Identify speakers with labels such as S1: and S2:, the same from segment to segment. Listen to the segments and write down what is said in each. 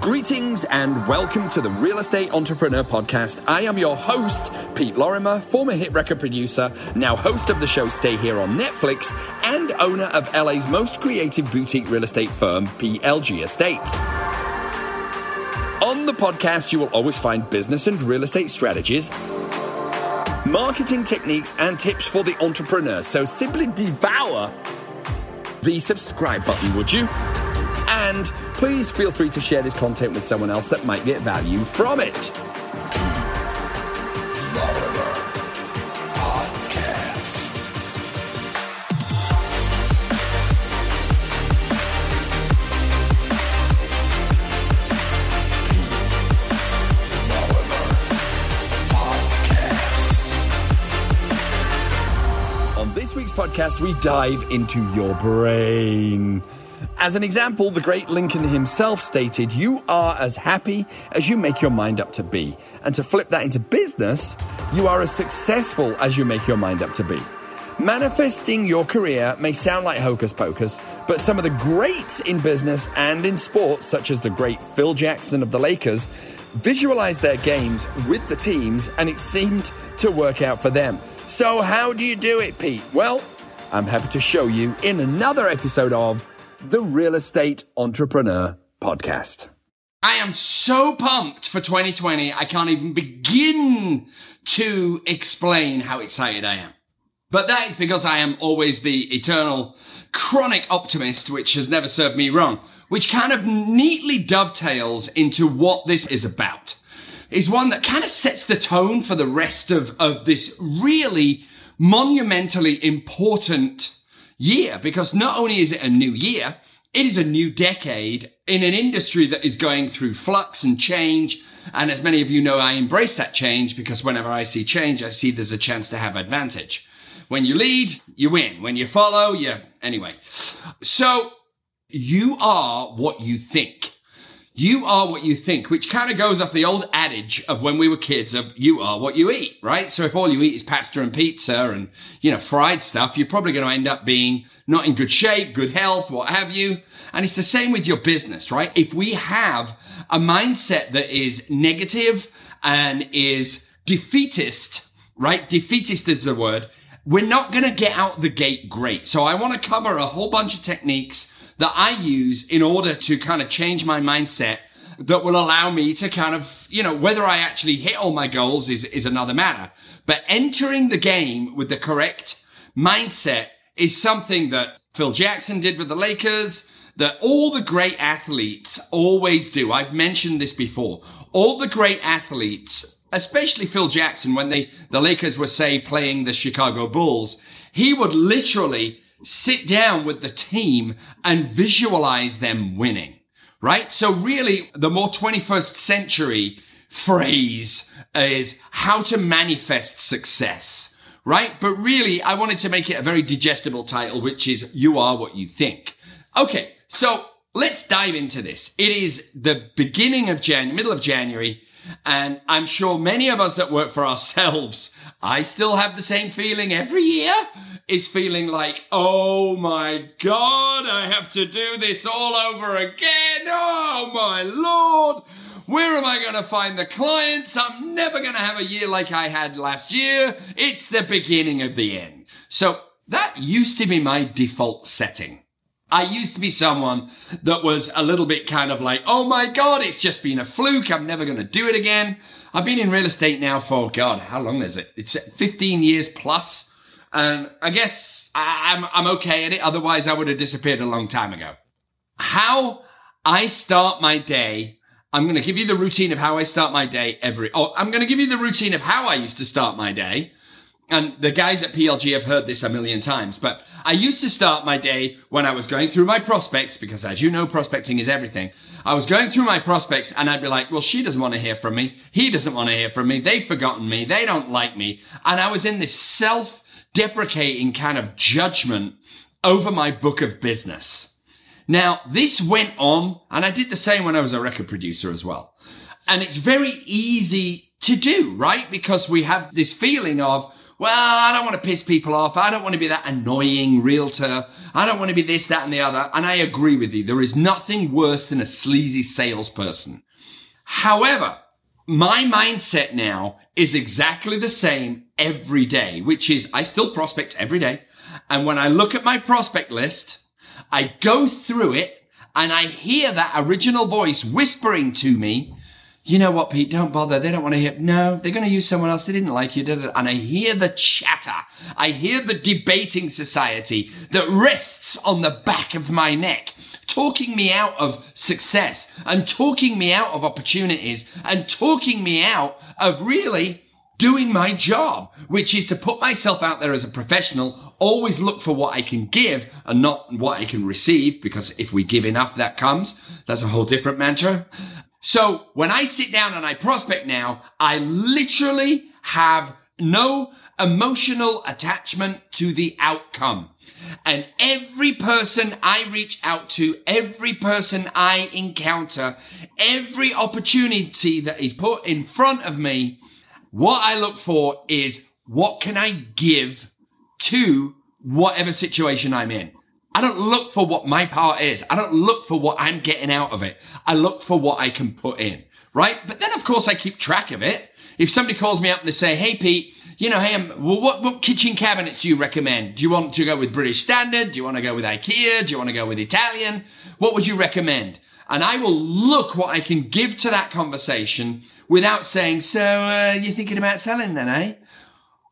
S1: Greetings and welcome to the Real Estate Entrepreneur Podcast. I am your host, Pete Lorimer, former hit record producer, now host of the show Stay Here on Netflix, and owner of LA's most creative boutique real estate firm, PLG Estates. On the podcast, you will always find business and real estate strategies, marketing techniques, and tips for the entrepreneur. So simply devour the subscribe button, would you? And please feel free to share this content with someone else that might get value from it. On this week's podcast, we dive into your brain. As an example, the great Lincoln himself stated, You are as happy as you make your mind up to be. And to flip that into business, you are as successful as you make your mind up to be. Manifesting your career may sound like hocus pocus, but some of the greats in business and in sports, such as the great Phil Jackson of the Lakers, visualized their games with the teams and it seemed to work out for them. So, how do you do it, Pete? Well, I'm happy to show you in another episode of the Real Estate Entrepreneur Podcast.
S2: I am so pumped for 2020. I can't even begin to explain how excited I am. But that is because I am always the eternal chronic optimist, which has never served me wrong, which kind of neatly dovetails into what this is about. Is one that kind of sets the tone for the rest of, of this really monumentally important year because not only is it a new year, it is a new decade in an industry that is going through flux and change. And as many of you know, I embrace that change because whenever I see change, I see there's a chance to have advantage. When you lead, you win. When you follow, you, anyway. So you are what you think. You are what you think, which kind of goes off the old adage of when we were kids of you are what you eat, right? So if all you eat is pasta and pizza and, you know, fried stuff, you're probably going to end up being not in good shape, good health, what have you. And it's the same with your business, right? If we have a mindset that is negative and is defeatist, right? Defeatist is the word. We're not going to get out the gate great. So I want to cover a whole bunch of techniques that I use in order to kind of change my mindset that will allow me to kind of, you know, whether I actually hit all my goals is, is another matter. But entering the game with the correct mindset is something that Phil Jackson did with the Lakers, that all the great athletes always do. I've mentioned this before. All the great athletes, especially Phil Jackson, when they, the Lakers were say playing the Chicago Bulls, he would literally sit down with the team and visualize them winning, right? So really the more 21st century phrase is how to manifest success, right? But really I wanted to make it a very digestible title, which is you are what you think. Okay. So let's dive into this. It is the beginning of Jan, middle of January. And I'm sure many of us that work for ourselves, I still have the same feeling every year is feeling like, oh my God, I have to do this all over again. Oh my Lord. Where am I going to find the clients? I'm never going to have a year like I had last year. It's the beginning of the end. So that used to be my default setting. I used to be someone that was a little bit kind of like, oh my God, it's just been a fluke. I'm never going to do it again. I've been in real estate now for, God, how long is it? It's 15 years plus. And I guess I, am I'm, I'm okay at it. Otherwise, I would have disappeared a long time ago. How I start my day. I'm going to give you the routine of how I start my day every, oh, I'm going to give you the routine of how I used to start my day. And the guys at PLG have heard this a million times, but I used to start my day when I was going through my prospects, because as you know, prospecting is everything. I was going through my prospects and I'd be like, well, she doesn't want to hear from me. He doesn't want to hear from me. They've forgotten me. They don't like me. And I was in this self deprecating kind of judgment over my book of business. Now, this went on and I did the same when I was a record producer as well. And it's very easy to do, right? Because we have this feeling of, well, I don't want to piss people off. I don't want to be that annoying realtor. I don't want to be this, that, and the other. And I agree with you. There is nothing worse than a sleazy salesperson. However, my mindset now is exactly the same every day, which is I still prospect every day. And when I look at my prospect list, I go through it and I hear that original voice whispering to me, you know what, Pete, don't bother. They don't want to hear, no, they're going to use someone else. They didn't like you, did it? And I hear the chatter. I hear the debating society that rests on the back of my neck, talking me out of success and talking me out of opportunities and talking me out of really doing my job, which is to put myself out there as a professional, always look for what I can give and not what I can receive, because if we give enough, that comes. That's a whole different mantra. So when I sit down and I prospect now, I literally have no emotional attachment to the outcome. And every person I reach out to, every person I encounter, every opportunity that is put in front of me, what I look for is what can I give to whatever situation I'm in. I don't look for what my part is. I don't look for what I'm getting out of it. I look for what I can put in, right? But then of course I keep track of it. If somebody calls me up and they say, Hey Pete, you know, hey, um, well, what, what kitchen cabinets do you recommend? Do you want to go with British Standard? Do you want to go with IKEA? Do you want to go with Italian? What would you recommend? And I will look what I can give to that conversation without saying, so uh, you're thinking about selling then, eh?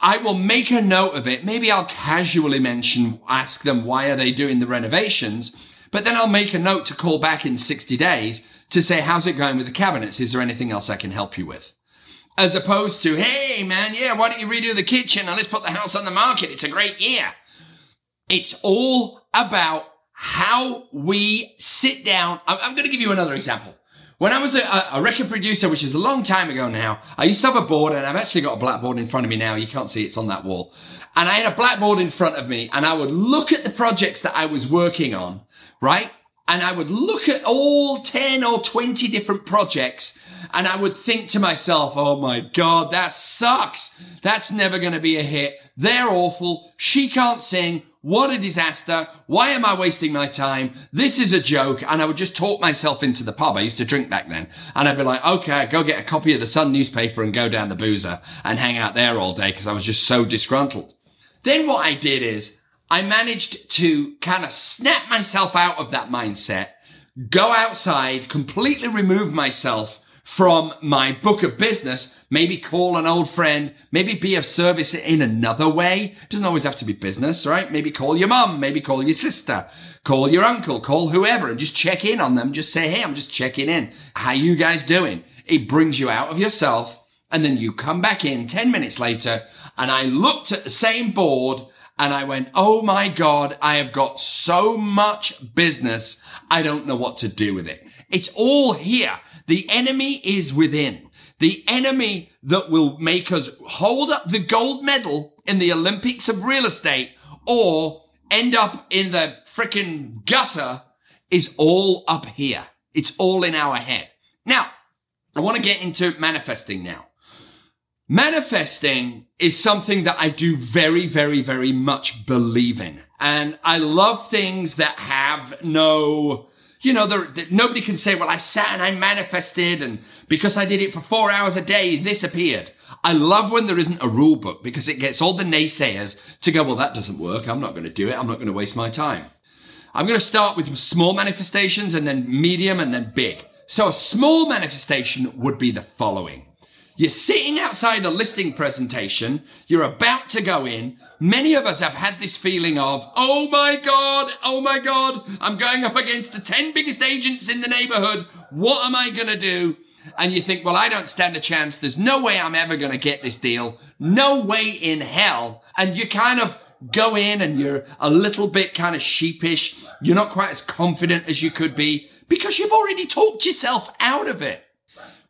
S2: I will make a note of it. Maybe I'll casually mention, ask them why are they doing the renovations, but then I'll make a note to call back in 60 days to say, how's it going with the cabinets? Is there anything else I can help you with? As opposed to, hey man, yeah, why don't you redo the kitchen and let's put the house on the market? It's a great year. It's all about how we sit down. I'm, going to give you another example. When I was a, a, record producer, which is a long time ago now, I used to have a board and I've actually got a blackboard in front of me now. You can't see it's on that wall. And I had a blackboard in front of me and I would look at the projects that I was working on, right? And I would look at all 10 or 20 different projects and I would think to myself, oh my God, that sucks. That's never going to be a hit. They're awful. She can't sing. What a disaster. Why am I wasting my time? This is a joke. And I would just talk myself into the pub. I used to drink back then. And I'd be like, okay, go get a copy of the Sun newspaper and go down the boozer and hang out there all day because I was just so disgruntled. Then what I did is I managed to kind of snap myself out of that mindset, go outside, completely remove myself from my book of business, maybe call an old friend, maybe be of service in another way. It doesn't always have to be business, right? Maybe call your mum, maybe call your sister, call your uncle, call whoever and just check in on them. Just say, Hey, I'm just checking in. How you guys doing? It brings you out of yourself. And then you come back in 10 minutes later and I looked at the same board and I went, Oh my God, I have got so much business. I don't know what to do with it. It's all here. The enemy is within. The enemy that will make us hold up the gold medal in the Olympics of real estate or end up in the freaking gutter is all up here. It's all in our head. Now, I want to get into manifesting now. Manifesting is something that I do very, very, very much believe in. And I love things that have no you know, there, nobody can say, well, I sat and I manifested and because I did it for four hours a day, this appeared. I love when there isn't a rule book because it gets all the naysayers to go, well, that doesn't work. I'm not going to do it. I'm not going to waste my time. I'm going to start with small manifestations and then medium and then big. So a small manifestation would be the following. You're sitting outside a listing presentation. You're about to go in. Many of us have had this feeling of, oh my God, oh my God, I'm going up against the 10 biggest agents in the neighborhood. What am I going to do? And you think, well, I don't stand a chance. There's no way I'm ever going to get this deal. No way in hell. And you kind of go in and you're a little bit kind of sheepish. You're not quite as confident as you could be because you've already talked yourself out of it.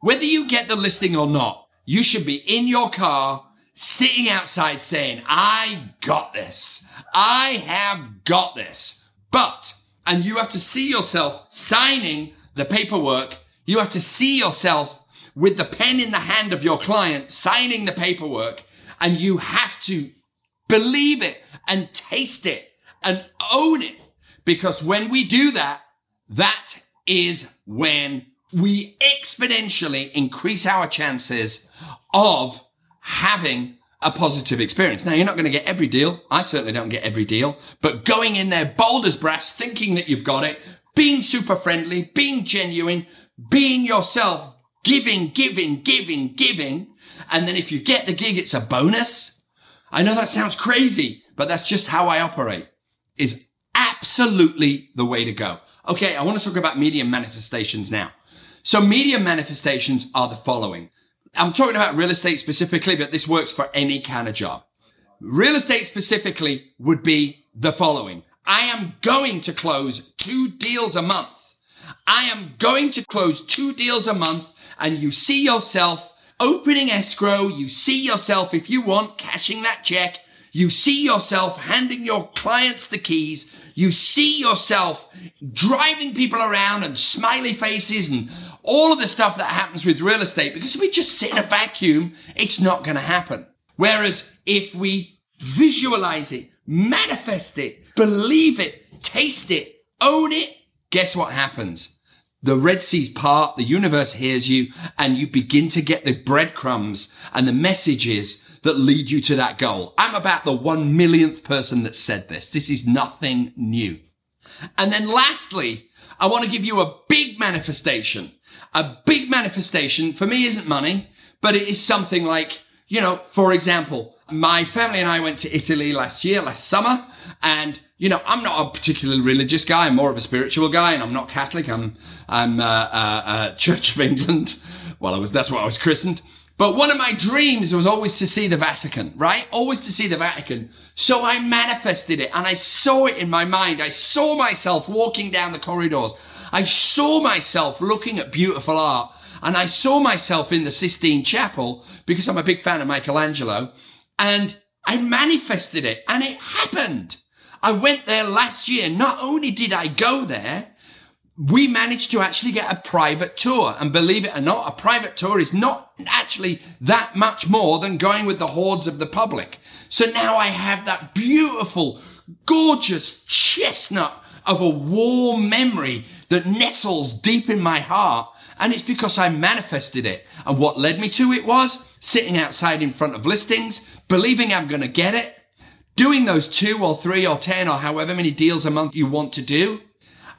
S2: Whether you get the listing or not, you should be in your car, sitting outside saying, I got this. I have got this. But, and you have to see yourself signing the paperwork. You have to see yourself with the pen in the hand of your client, signing the paperwork. And you have to believe it and taste it and own it. Because when we do that, that is when we exponentially increase our chances of having a positive experience. Now, you're not going to get every deal. I certainly don't get every deal, but going in there bold as brass, thinking that you've got it, being super friendly, being genuine, being yourself, giving, giving, giving, giving. And then if you get the gig, it's a bonus. I know that sounds crazy, but that's just how I operate is absolutely the way to go. Okay. I want to talk about medium manifestations now. So medium manifestations are the following. I'm talking about real estate specifically, but this works for any kind of job. Real estate specifically would be the following. I am going to close two deals a month. I am going to close two deals a month and you see yourself opening escrow. You see yourself, if you want, cashing that check. You see yourself handing your clients the keys. You see yourself driving people around and smiley faces and all of the stuff that happens with real estate. Because if we just sit in a vacuum, it's not going to happen. Whereas if we visualize it, manifest it, believe it, taste it, own it, guess what happens? The Red Sea's part, the universe hears you, and you begin to get the breadcrumbs and the messages that lead you to that goal. I'm about the one millionth person that said this. This is nothing new. And then lastly, I want to give you a big manifestation. A big manifestation for me isn't money, but it is something like, you know, for example, my family and I went to Italy last year, last summer, and you know, I'm not a particularly religious guy. I'm more of a spiritual guy, and I'm not Catholic. I'm I'm uh, uh, uh, Church of England. Well, I was that's what I was christened. But one of my dreams was always to see the Vatican, right? Always to see the Vatican. So I manifested it, and I saw it in my mind. I saw myself walking down the corridors. I saw myself looking at beautiful art, and I saw myself in the Sistine Chapel because I'm a big fan of Michelangelo, and I manifested it, and it happened. I went there last year. Not only did I go there, we managed to actually get a private tour. And believe it or not, a private tour is not actually that much more than going with the hordes of the public. So now I have that beautiful, gorgeous chestnut of a warm memory that nestles deep in my heart. And it's because I manifested it. And what led me to it was sitting outside in front of listings, believing I'm going to get it, doing those two or three or 10 or however many deals a month you want to do.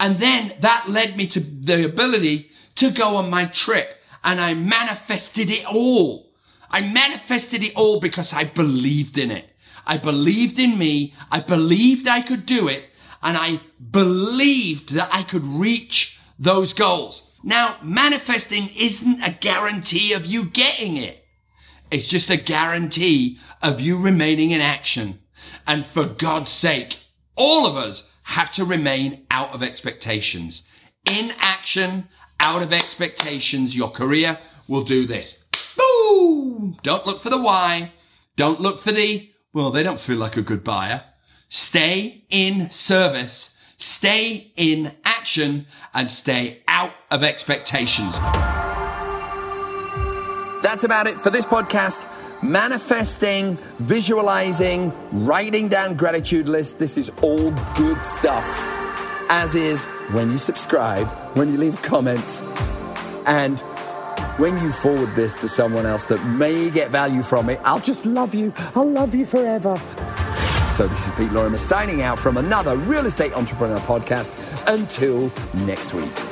S2: And then that led me to the ability to go on my trip and I manifested it all. I manifested it all because I believed in it. I believed in me. I believed I could do it and I believed that I could reach those goals. Now, manifesting isn't a guarantee of you getting it. It's just a guarantee of you remaining in action. And for God's sake, all of us have to remain out of expectations. In action, out of expectations, your career will do this. Boom! Don't look for the why. Don't look for the, well, they don't feel like a good buyer. Stay in service, stay in action, and stay out of expectations.
S1: That's about it for this podcast manifesting, visualizing, writing down gratitude lists. This is all good stuff. As is when you subscribe, when you leave comments, and when you forward this to someone else that may get value from it. I'll just love you. I'll love you forever. So this is Pete Lorimer signing out from another real estate entrepreneur podcast. Until next week.